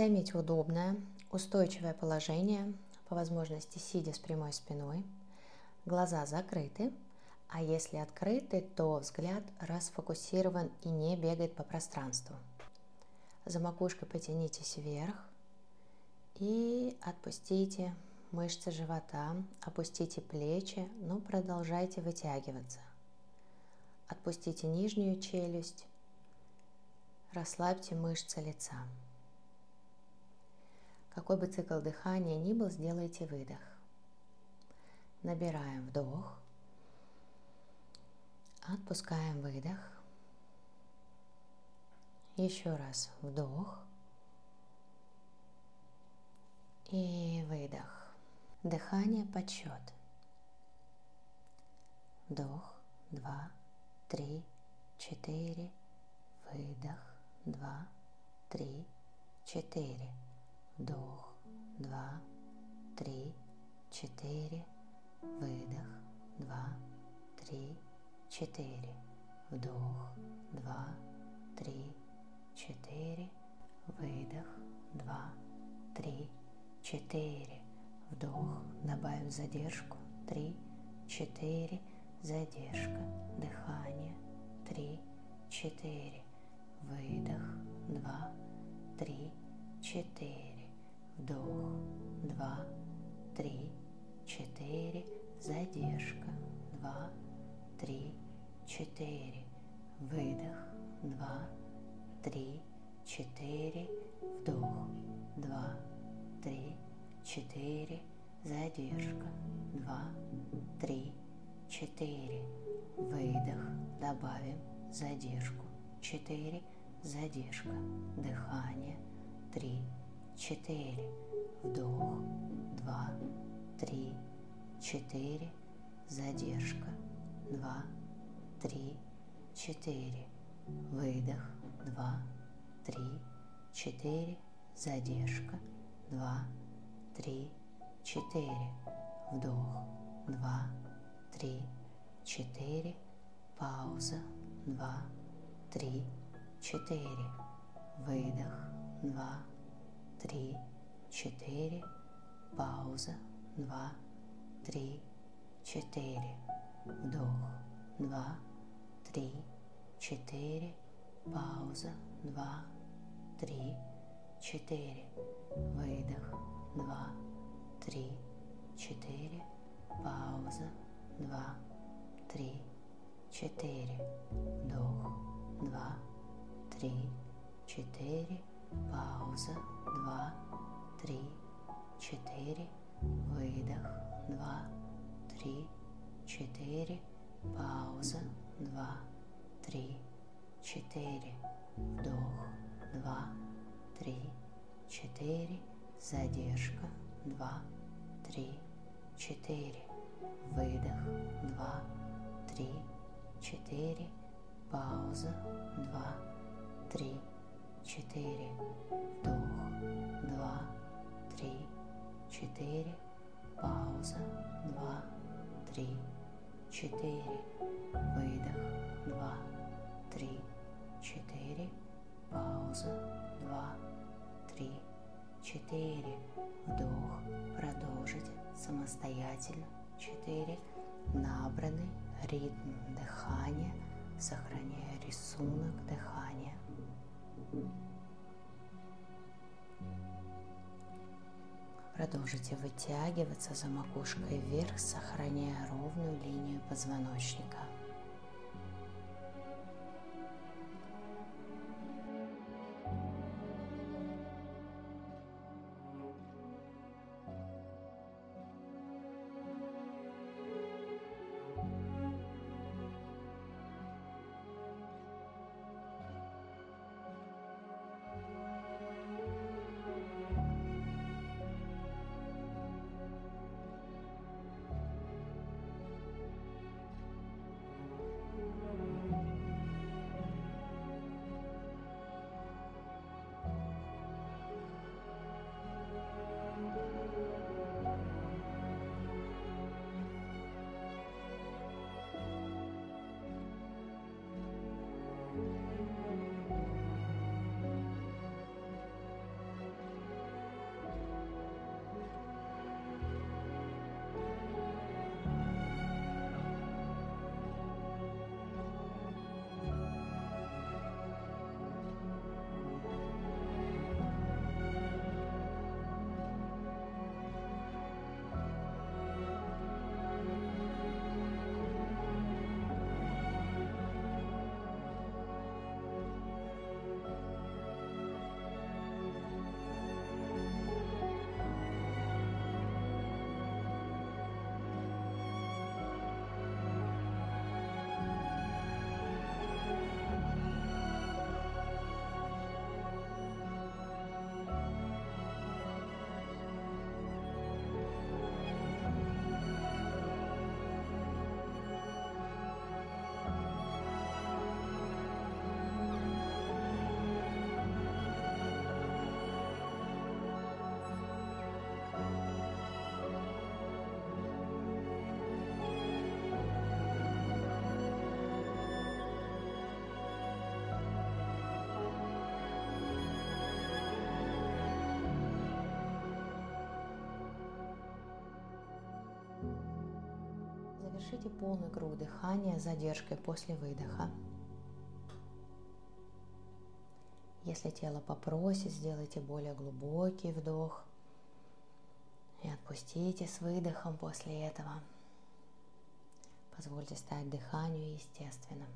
Займите удобное, устойчивое положение, по возможности сидя с прямой спиной. Глаза закрыты, а если открыты, то взгляд расфокусирован и не бегает по пространству. За макушкой потянитесь вверх и отпустите мышцы живота, опустите плечи, но продолжайте вытягиваться. Отпустите нижнюю челюсть, расслабьте мышцы лица. Какой бы цикл дыхания ни был, сделайте выдох. Набираем вдох, отпускаем выдох. Еще раз вдох. И выдох. Дыхание подсчет. Вдох, два, три, четыре, выдох, два, три, четыре, вдох, два, три, четыре, выдох, два, три, четыре, вдох, два, три, четыре, выдох, два, три, четыре, Вдох, добавим задержку. Три, четыре, задержка, дыхание. Три, четыре, выдох. Два, три, четыре. Два, три, четыре, задержка. Два, три, четыре, выдох. Два, три, четыре, вдох. Два, три, четыре, задержка, два, три, четыре, выдох, добавим задержку, четыре, задержка, дыхание, три, четыре, вдох, два, три, четыре, задержка, два, три, четыре, выдох, два, три, четыре, задержка, два, три, четыре. Вдох, два, три, четыре. Пауза, два, три, четыре. Выдох, два, три, четыре. Пауза, два, три, четыре. Вдох, два, три, четыре. Пауза, два, три, четыре. Выдох, два, три, четыре, пауза, два, три, четыре, вдох, два, три, четыре, пауза, два, три, четыре, выдох, два, три, четыре, пауза, два, три, четыре, вдох, два, три, четыре, задержка, два, три, четыре, выдох, два, три, четыре, пауза, два, три, четыре, вдох, два, четыре, пауза, два, три, четыре, выдох, два, три, четыре, пауза, два, три, четыре, вдох, продолжить самостоятельно, четыре, набранный ритм дыхания, сохраняя рисунок дыхания. Продолжите вытягиваться за макушкой вверх, сохраняя ровную линию позвоночника. Совершите полный круг дыхания с задержкой после выдоха. Если тело попросит, сделайте более глубокий вдох и отпустите с выдохом после этого. Позвольте стать дыханию естественным.